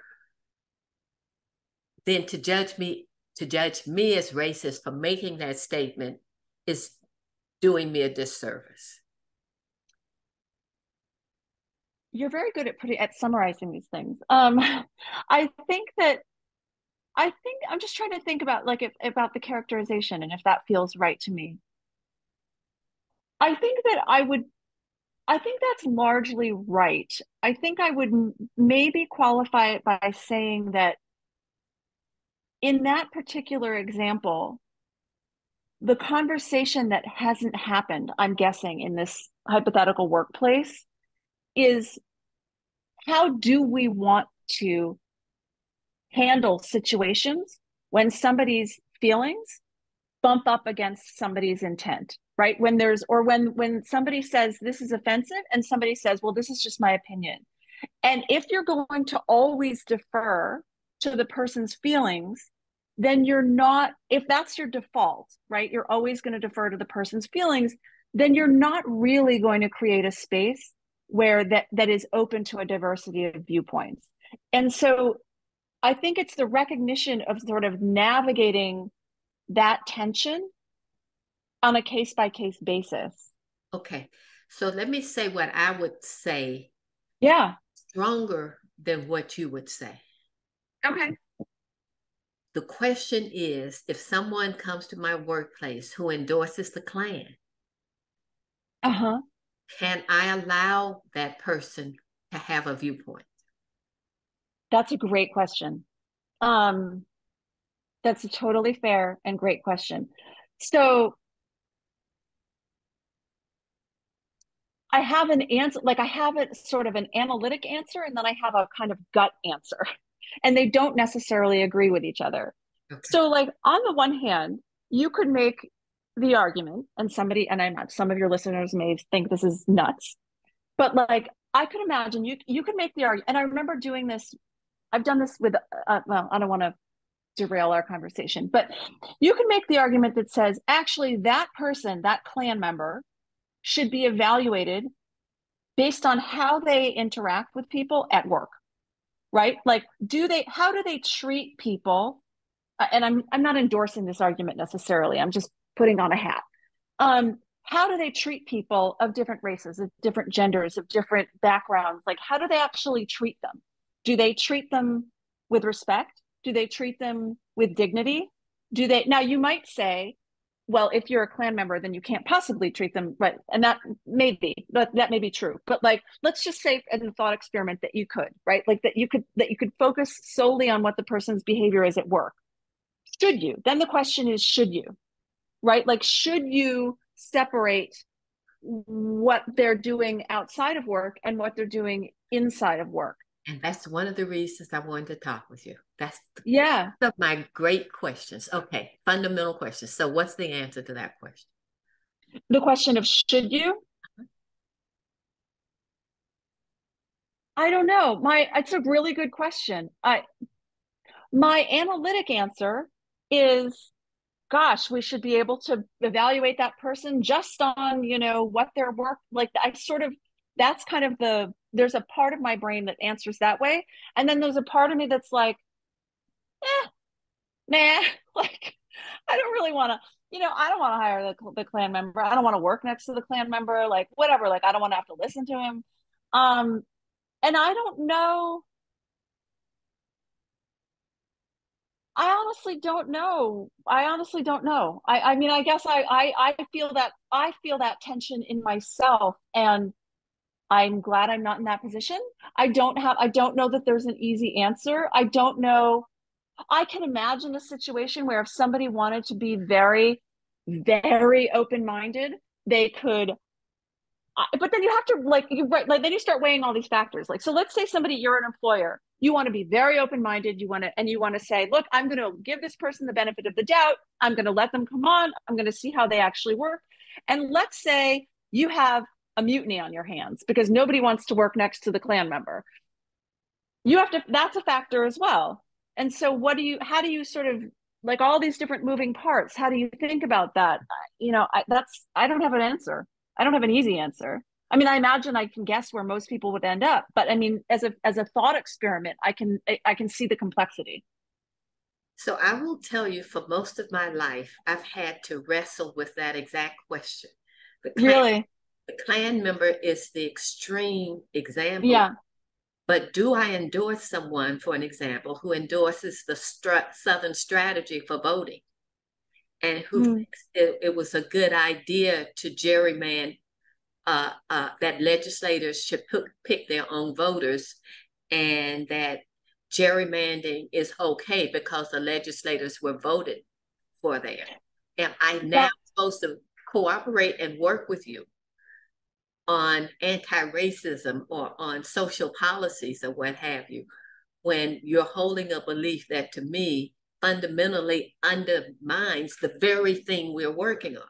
then to judge me to judge me as racist for making that statement is doing me a disservice. You're very good at pretty at summarizing these things. Um, I think that I think I'm just trying to think about like if, about the characterization and if that feels right to me. I think that I would I think that's largely right. I think I would maybe qualify it by saying that in that particular example, the conversation that hasn't happened, I'm guessing, in this hypothetical workplace is how do we want to handle situations when somebody's feelings bump up against somebody's intent right? When there's or when when somebody says this is offensive and somebody says well this is just my opinion. And if you're going to always defer to the person's feelings, then you're not, if that's your default, right? You're always going to defer to the person's feelings, then you're not really going to create a space where that, that is open to a diversity of viewpoints. And so I think it's the recognition of sort of navigating that tension on a case by case basis. Okay. So let me say what I would say. Yeah. Stronger than what you would say. Okay. The question is if someone comes to my workplace who endorses the Klan, uh-huh. can I allow that person to have a viewpoint? That's a great question. Um, that's a totally fair and great question. So I have an answer, like I have a sort of an analytic answer, and then I have a kind of gut answer. and they don't necessarily agree with each other. Okay. So, like, on the one hand, you could make the argument, and somebody, and I'm not, some of your listeners may think this is nuts, but like, I could imagine you you could make the argument, and I remember doing this. I've done this with, uh, well, I don't want to derail our conversation, but you can make the argument that says actually that person, that Klan member, should be evaluated based on how they interact with people at work right like do they how do they treat people uh, and i'm i'm not endorsing this argument necessarily i'm just putting on a hat um how do they treat people of different races, of different genders, of different backgrounds? Like, how do they actually treat them? Do they treat them with respect? Do they treat them with dignity? Do they now you might say, well, if you're a Klan member, then you can't possibly treat them right. And that may be, that, that may be true. But like, let's just say as a thought experiment that you could, right? Like that you could, that you could focus solely on what the person's behavior is at work. Should you? Then the question is, should you? Right? Like, should you separate what they're doing outside of work and what they're doing inside of work? And that's one of the reasons I wanted to talk with you. That's yeah. My great questions. Okay, fundamental questions. So what's the answer to that question? The question of should you? I don't know. My it's a really good question. I my analytic answer is gosh, we should be able to evaluate that person just on, you know, what their work like I sort of that's kind of the there's a part of my brain that answers that way and then there's a part of me that's like eh, nah like i don't really want to you know i don't want to hire the, the Klan member i don't want to work next to the Klan member like whatever like i don't want to have to listen to him um and i don't know I honestly don't know. I honestly don't know. I, I mean, I guess I, I, I feel that I feel that tension in myself, and I'm glad I'm not in that position. I don't have, I don't know that there's an easy answer. I don't know. I can imagine a situation where if somebody wanted to be very, very open minded, they could. But then you have to like you right like then you start weighing all these factors. Like so, let's say somebody you're an employer, you want to be very open minded. You want to and you want to say, look, I'm going to give this person the benefit of the doubt. I'm going to let them come on. I'm going to see how they actually work. And let's say you have a mutiny on your hands because nobody wants to work next to the Klan member. You have to, that's a factor as well. And so, what do you, how do you sort of like all these different moving parts? How do you think about that? You know, I, that's, I don't have an answer. I don't have an easy answer. I mean, I imagine I can guess where most people would end up, but I mean, as a as a thought experiment, I can I can see the complexity. So I will tell you, for most of my life, I've had to wrestle with that exact question. really? the Klan member is the extreme example. Yeah. But do I endorse someone, for an example, who endorses the str- Southern strategy for voting and who mm. thinks it, it, was a good idea to gerrymander, uh, uh, that legislators should put, pick their own voters and that gerrymandering is okay because the legislators were voted for there. Am I now yeah. supposed to cooperate and work with you on anti-racism or on social policies or what have you when you're holding a belief that to me fundamentally undermines the very thing we're working on.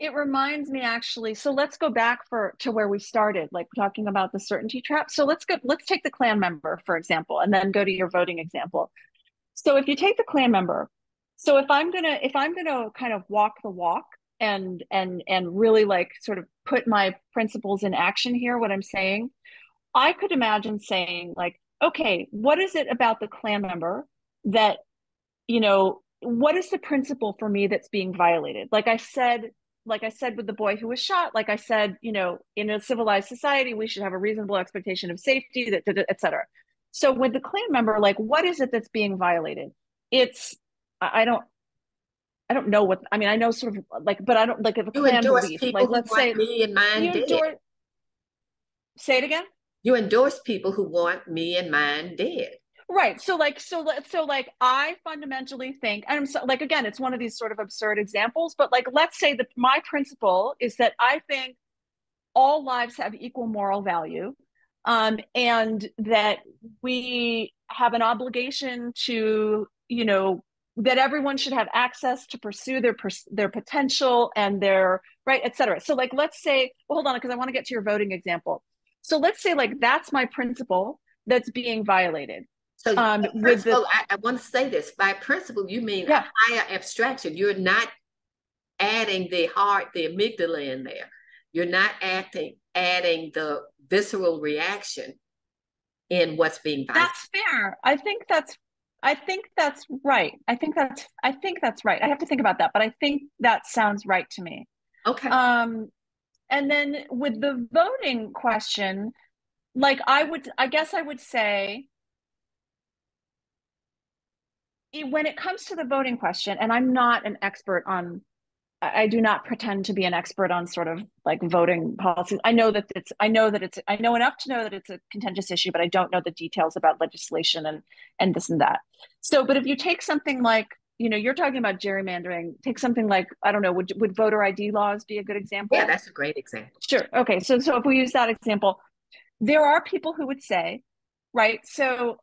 It reminds me actually so let's go back for to where we started like talking about the certainty trap. So let's go let's take the Klan member for example and then go to your voting example. So if you take the Klan member so if i'm gonna if i'm gonna kind of walk the walk and and and really like sort of put my principles in action here what i'm saying i could imagine saying like okay what is it about the Klan member that you know what is the principle for me that's being violated? Like i said like i said with the boy who was shot like i said you know in a civilized society we should have a reasonable expectation of safety that etc so with the Klan member like what is it that's being violated? It's i don't I don't know what I mean. I know sort of like, but I don't like if a you Klan belief. Like, let's say me and mine you endorse, Say it again. You endorse people who want me and mine dead. Right. So like, so let's so like, I fundamentally think, and I'm so, like, again, it's one of these sort of absurd examples, but like, let's say that my principle is that I think all lives have equal moral value, um, and that we have an obligation to, you know, that everyone should have access to pursue their their potential and their right et cetera. So like let's say well hold on because i want to get to your voting example. So let's say like that's my principle that's being violated. So um, with the, I, I, want to say this. By principle you mean yeah. higher abstraction. You're not adding the heart the amygdala in there. You're not acting adding the visceral reaction in what's being violated. that's fair. I think that's I think that's right. I think that's I think that's right. I have to think about that, but I think that sounds right to me. Okay. Um, and then with the voting question, like I would, I guess I would say, when it comes to the voting question, and I'm not an expert on I do not pretend to be an expert on sort of like voting policies. I know that it's I know that it's I know enough to know that it's a contentious issue, but I don't know the details about legislation and and this and that. So, but if you take something like you know you're talking about gerrymandering, take something like I don't know would would voter ID laws be a good example? Yeah, that's a great example. Sure. Okay. So so if we use that example, there are people who would say, right, so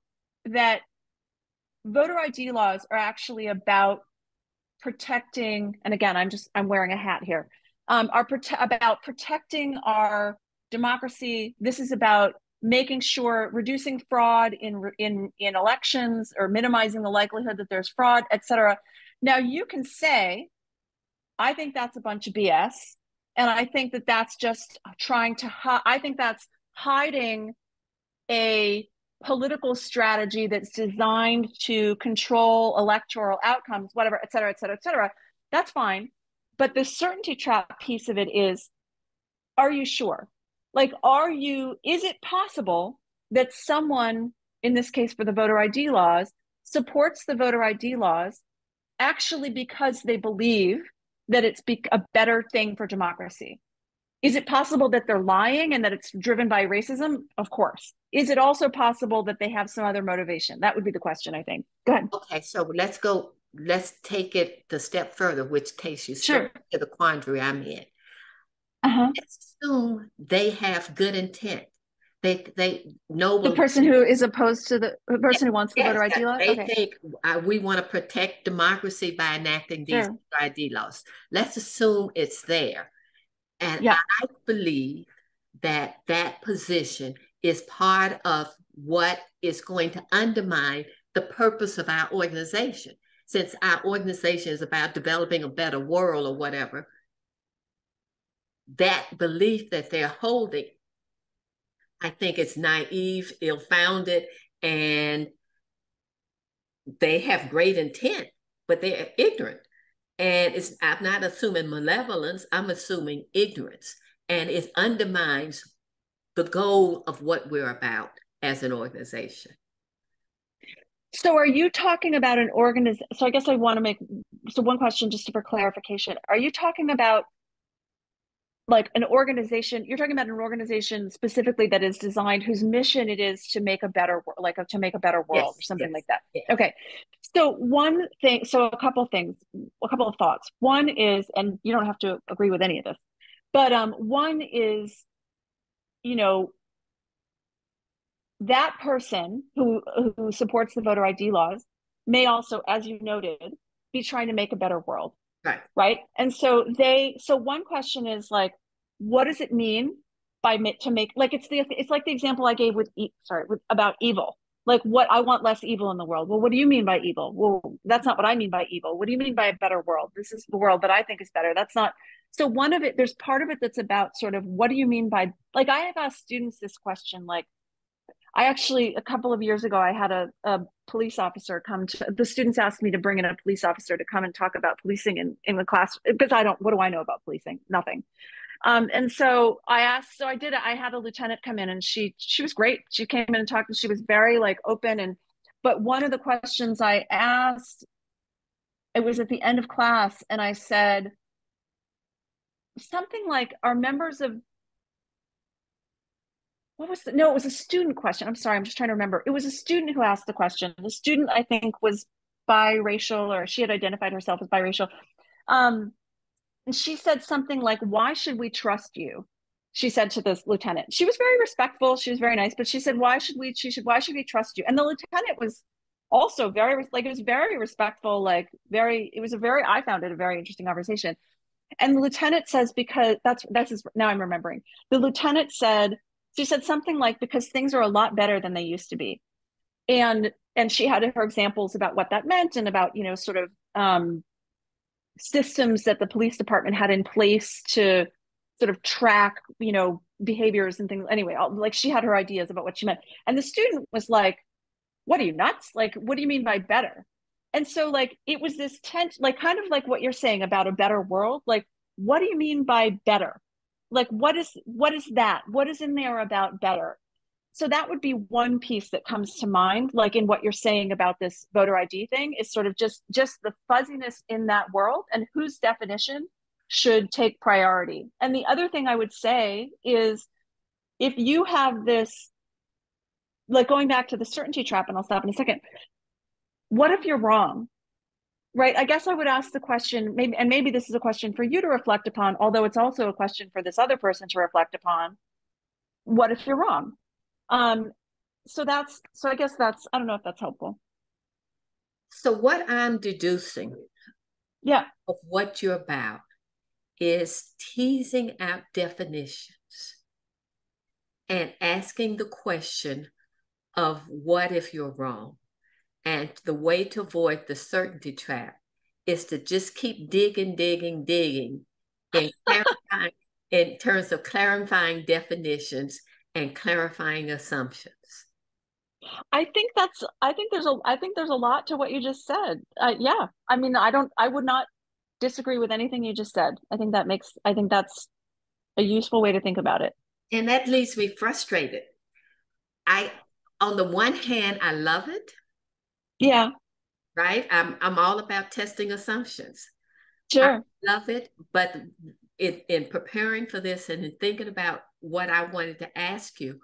that voter ID laws are actually about protecting, and again, I'm just I'm wearing a hat here, um, are prote- about protecting our democracy. This is about making sure reducing fraud in in in elections or minimizing the likelihood that there's fraud, et cetera. Now you can say, I think that's a bunch of BS, and I think that that's just trying to. Hi- I think that's hiding a political strategy that's designed to control electoral outcomes, whatever, et cetera, et cetera, et cetera, that's fine. But the certainty trap piece of it is are you sure? Like, are you, is it possible that someone, in this case for the voter ID laws, supports the voter ID laws actually because they believe that it's be- a better thing for democracy? Is it possible that they're lying and that it's driven by racism? Of course. Is it also possible that they have some other motivation? That would be the question, I think. Go ahead. Okay, so let's go, let's take it the step further, which takes you sure. to the quandary I'm in. Uh-huh. Let's assume they have good intent. They they know the person who is opposed to the, the person who wants the yes, voter ID law. They okay. think uh, we want to protect democracy by enacting these sure. ID laws. Let's assume it's there. And yeah. I believe that that position is part of what is going to undermine the purpose of our organization. Since our organization is about developing a better world or whatever, that belief that they're holding, I think it's naive, ill founded, and they have great intent, but they're ignorant. And it's I'm not assuming malevolence, I'm assuming ignorance. And it undermines the goal of what we're about as an organization. So are you talking about an organization? So I guess I want to make so one question just for clarification. Are you talking about like an organization you're talking about an organization specifically that is designed whose mission it is to make a better world like to make a better world yes, or something yes, like that yes. okay so one thing so a couple of things a couple of thoughts one is and you don't have to agree with any of this but um one is you know that person who who supports the voter id laws may also as you noted be trying to make a better world Right. Right. And so they, so one question is like, what does it mean by to make, like, it's the, it's like the example I gave with, sorry, with, about evil. Like, what I want less evil in the world. Well, what do you mean by evil? Well, that's not what I mean by evil. What do you mean by a better world? This is the world that I think is better. That's not. So, one of it, there's part of it that's about sort of what do you mean by, like, I have asked students this question, like, I actually, a couple of years ago, I had a, a police officer come to the students asked me to bring in a police officer to come and talk about policing in, in the class because I don't, what do I know about policing? Nothing. Um, and so I asked, so I did, I had a lieutenant come in and she, she was great. She came in and talked and she was very like open. And, but one of the questions I asked, it was at the end of class and I said, something like, are members of what was the, no, it was a student question. I'm sorry, I'm just trying to remember. It was a student who asked the question. The student, I think, was biracial or she had identified herself as biracial. Um, and she said something like, Why should we trust you? She said to this lieutenant. She was very respectful. She was very nice, but she said, Why should we, she should, why should we trust you? And the lieutenant was also very, like, it was very respectful, like, very, it was a very, I found it a very interesting conversation. And the lieutenant says, Because that's, that's, his, now I'm remembering. The lieutenant said, she said something like because things are a lot better than they used to be and and she had her examples about what that meant and about you know sort of um, systems that the police department had in place to sort of track you know behaviors and things anyway like she had her ideas about what she meant and the student was like what are you nuts like what do you mean by better and so like it was this tense like kind of like what you're saying about a better world like what do you mean by better? Like what is what is that? What is in there about better? So that would be one piece that comes to mind, like in what you're saying about this voter ID thing, is sort of just just the fuzziness in that world and whose definition should take priority. And the other thing I would say is if you have this like going back to the certainty trap, and I'll stop in a second. What if you're wrong? Right. I guess I would ask the question, maybe, and maybe this is a question for you to reflect upon, although it's also a question for this other person to reflect upon. What if you're wrong? Um, so that's so I guess that's I don't know if that's helpful. So what I'm deducing yeah of what you're about is teasing out definitions and asking the question of what if you're wrong? And the way to avoid the certainty trap is to just keep digging, digging, digging clarifying in terms of clarifying definitions and clarifying assumptions. I think that's I think there's a I think there's a lot to what you just said. Uh, yeah. I mean, I don't I would not disagree with anything you just said. I think that makes I think that's a useful way to think about it. And that leaves me frustrated. I on the one hand, I love it. Yeah. Right? I'm I'm all about testing assumptions. Sure. I love it, but in, in preparing for this and in thinking about what I wanted to ask you,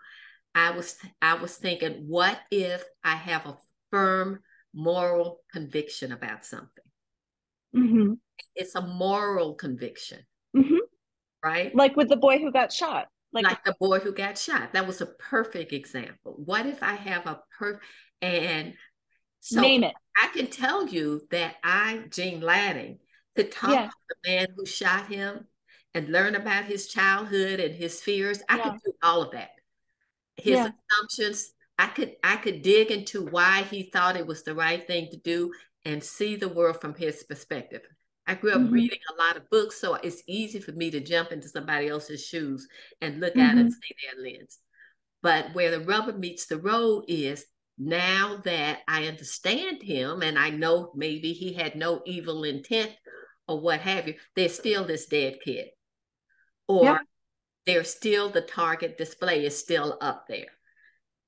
I was I was thinking, what if I have a firm moral conviction about something? Mm-hmm. It's a moral conviction, mm-hmm. right? Like with the boy who got shot. Like, like the boy who got shot. That was a perfect example. What if I have a per and so name it? I can tell you that I, Jean Ladding, to talk yeah. to the man who shot him and learn about his childhood and his fears. I yeah. could do all of that. His yeah. assumptions. I could I could dig into why he thought it was the right thing to do and see the world from his perspective. I grew up mm-hmm. reading a lot of books, so it's easy for me to jump into somebody else's shoes and look mm-hmm. at it and see their lens. But where the rubber meets the road is now that I understand him and I know maybe he had no evil intent or what have you, there's still this dead kid. Or they're still the target display is still up there.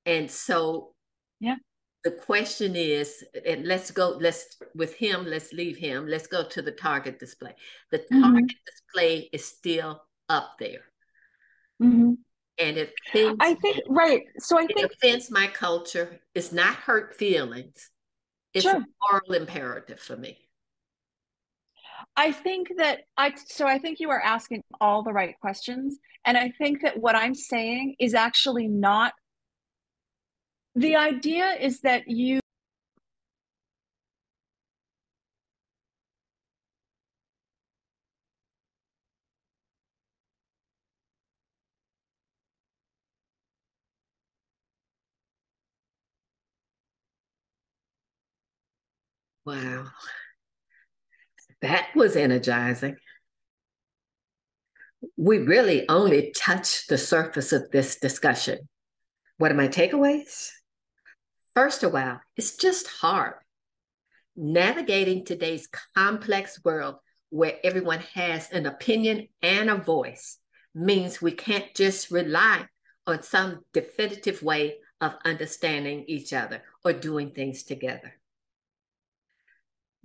And so yeah the question is and let's go let's with him let's leave him let's go to the target display the mm-hmm. target mm-hmm. display is still up there mm-hmm. and it offends, i think right so i think offends my culture it's not hurt feelings it's sure. a moral imperative for me I think that I so I think you are asking all the right questions and I think that what I'm saying is actually not the idea is that you Wow. That was energizing. We really only touched the surface of this discussion. What are my takeaways? First of all, it's just hard. Navigating today's complex world where everyone has an opinion and a voice means we can't just rely on some definitive way of understanding each other or doing things together.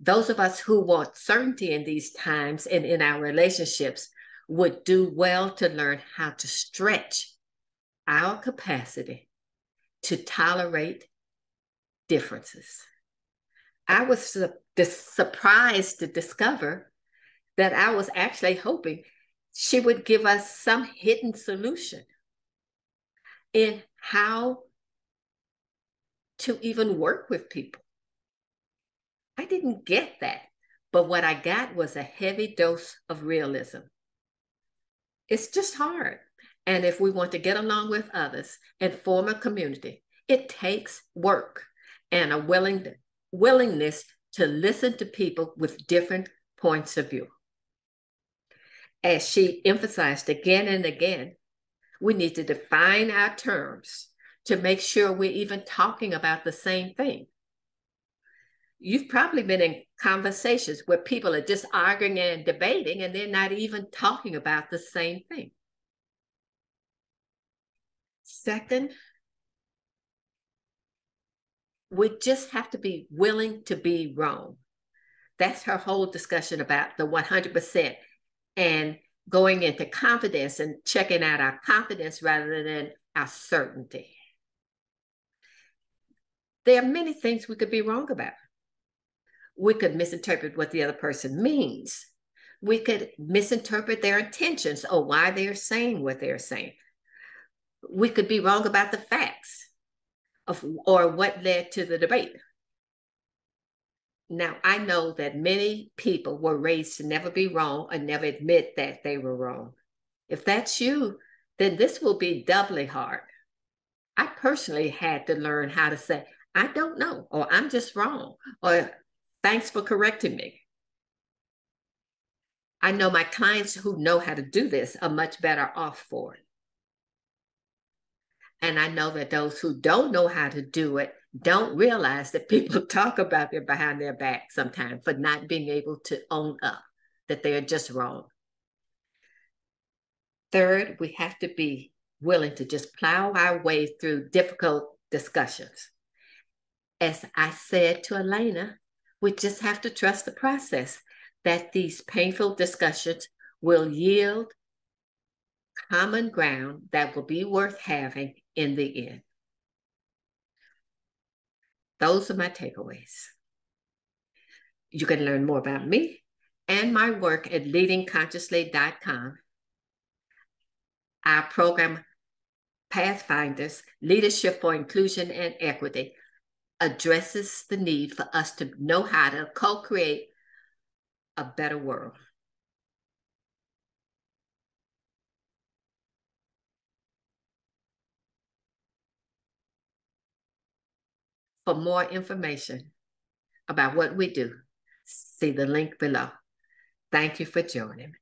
Those of us who want certainty in these times and in our relationships would do well to learn how to stretch our capacity to tolerate differences. I was su- surprised to discover that I was actually hoping she would give us some hidden solution in how to even work with people. I didn't get that, but what I got was a heavy dose of realism. It's just hard. And if we want to get along with others and form a community, it takes work and a willing, willingness to listen to people with different points of view. As she emphasized again and again, we need to define our terms to make sure we're even talking about the same thing. You've probably been in conversations where people are just arguing and debating and they're not even talking about the same thing. Second, we just have to be willing to be wrong. That's her whole discussion about the 100% and going into confidence and checking out our confidence rather than our certainty. There are many things we could be wrong about. We could misinterpret what the other person means. We could misinterpret their intentions or why they're saying what they're saying. We could be wrong about the facts of or what led to the debate. Now, I know that many people were raised to never be wrong or never admit that they were wrong. If that's you, then this will be doubly hard. I personally had to learn how to say, I don't know, or I'm just wrong, or thanks for correcting me. I know my clients who know how to do this are much better off for it. And I know that those who don't know how to do it don't realize that people talk about their behind their back sometimes for not being able to own up that they are just wrong. Third, we have to be willing to just plow our way through difficult discussions. As I said to Ilana, we just have to trust the process that these painful discussions will yield common ground that will be worth having in the end. Those are my takeaways. You can learn more about me and my work at leadingconsciously.com. Our program, Pathfinders Leadership for Inclusion and Equity, addresses the need for us to know how to co create a better world. For more information about what we do, see the link below. Thank you for joining.